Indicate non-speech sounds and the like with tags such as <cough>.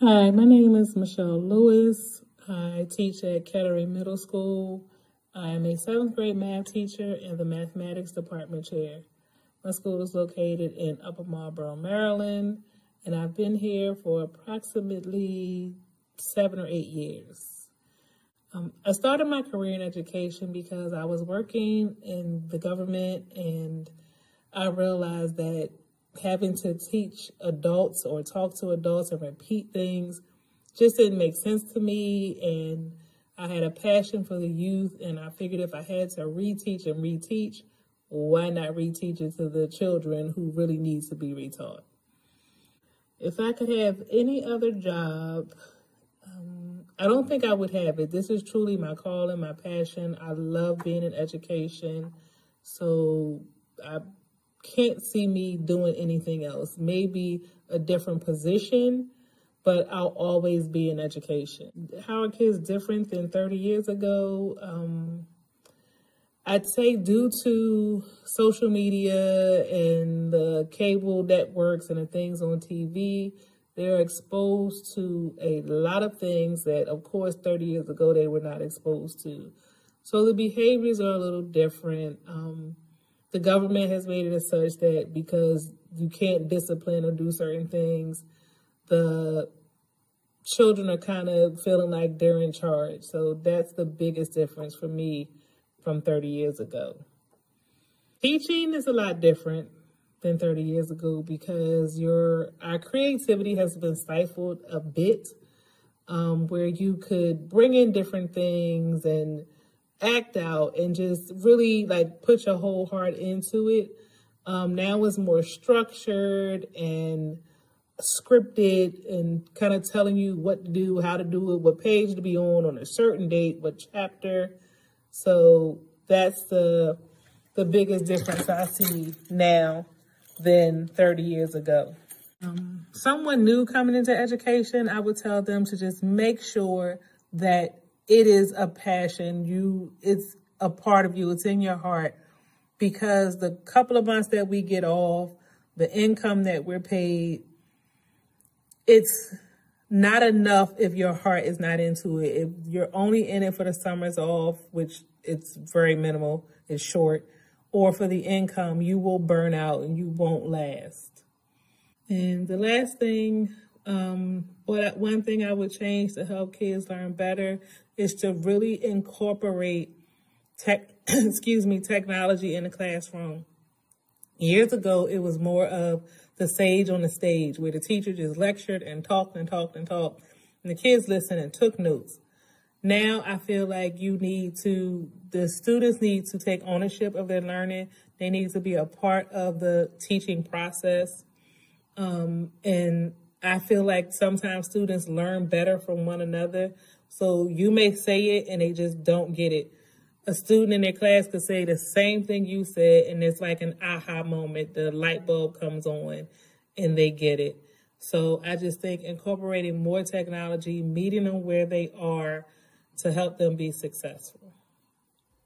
Hi, my name is Michelle Lewis. I teach at Kettering Middle School. I am a seventh grade math teacher and the mathematics department chair. My school is located in Upper Marlboro, Maryland, and I've been here for approximately seven or eight years. Um, I started my career in education because I was working in the government and I realized that having to teach adults or talk to adults and repeat things just didn't make sense to me. And I had a passion for the youth, and I figured if I had to reteach and reteach, why not reteach it to the children who really need to be retaught? If I could have any other job, um, I don't think I would have it. This is truly my calling, my passion. I love being in education. So I can't see me doing anything else. Maybe a different position, but I'll always be in education. How are kids different than 30 years ago? Um, I'd say due to social media and the cable networks and the things on TV, they're exposed to a lot of things that, of course, 30 years ago they were not exposed to. So the behaviors are a little different. Um, the government has made it as such that because you can't discipline or do certain things, the children are kind of feeling like they're in charge. So that's the biggest difference for me from 30 years ago. Teaching is a lot different than 30 years ago because your our creativity has been stifled a bit um, where you could bring in different things and act out and just really like put your whole heart into it. Um, now it's more structured and scripted and kind of telling you what to do, how to do it, what page to be on on a certain date, what chapter. So that's the the biggest difference I see now than 30 years ago. Um, someone new coming into education, I would tell them to just make sure that it is a passion. You, it's a part of you. It's in your heart because the couple of months that we get off, the income that we're paid, it's not enough if your heart is not into it. If you're only in it for the summers off, which it's very minimal, it's short, or for the income, you will burn out and you won't last. And the last thing um, one thing I would change to help kids learn better is to really incorporate tech, <clears throat> excuse me, technology in the classroom. Years ago, it was more of the sage on the stage where the teacher just lectured and talked and talked and talked, and the kids listened and took notes. Now I feel like you need to, the students need to take ownership of their learning. They need to be a part of the teaching process. Um, and I feel like sometimes students learn better from one another. So you may say it and they just don't get it. A student in their class could say the same thing you said, and it's like an aha moment. The light bulb comes on and they get it. So I just think incorporating more technology, meeting them where they are to help them be successful.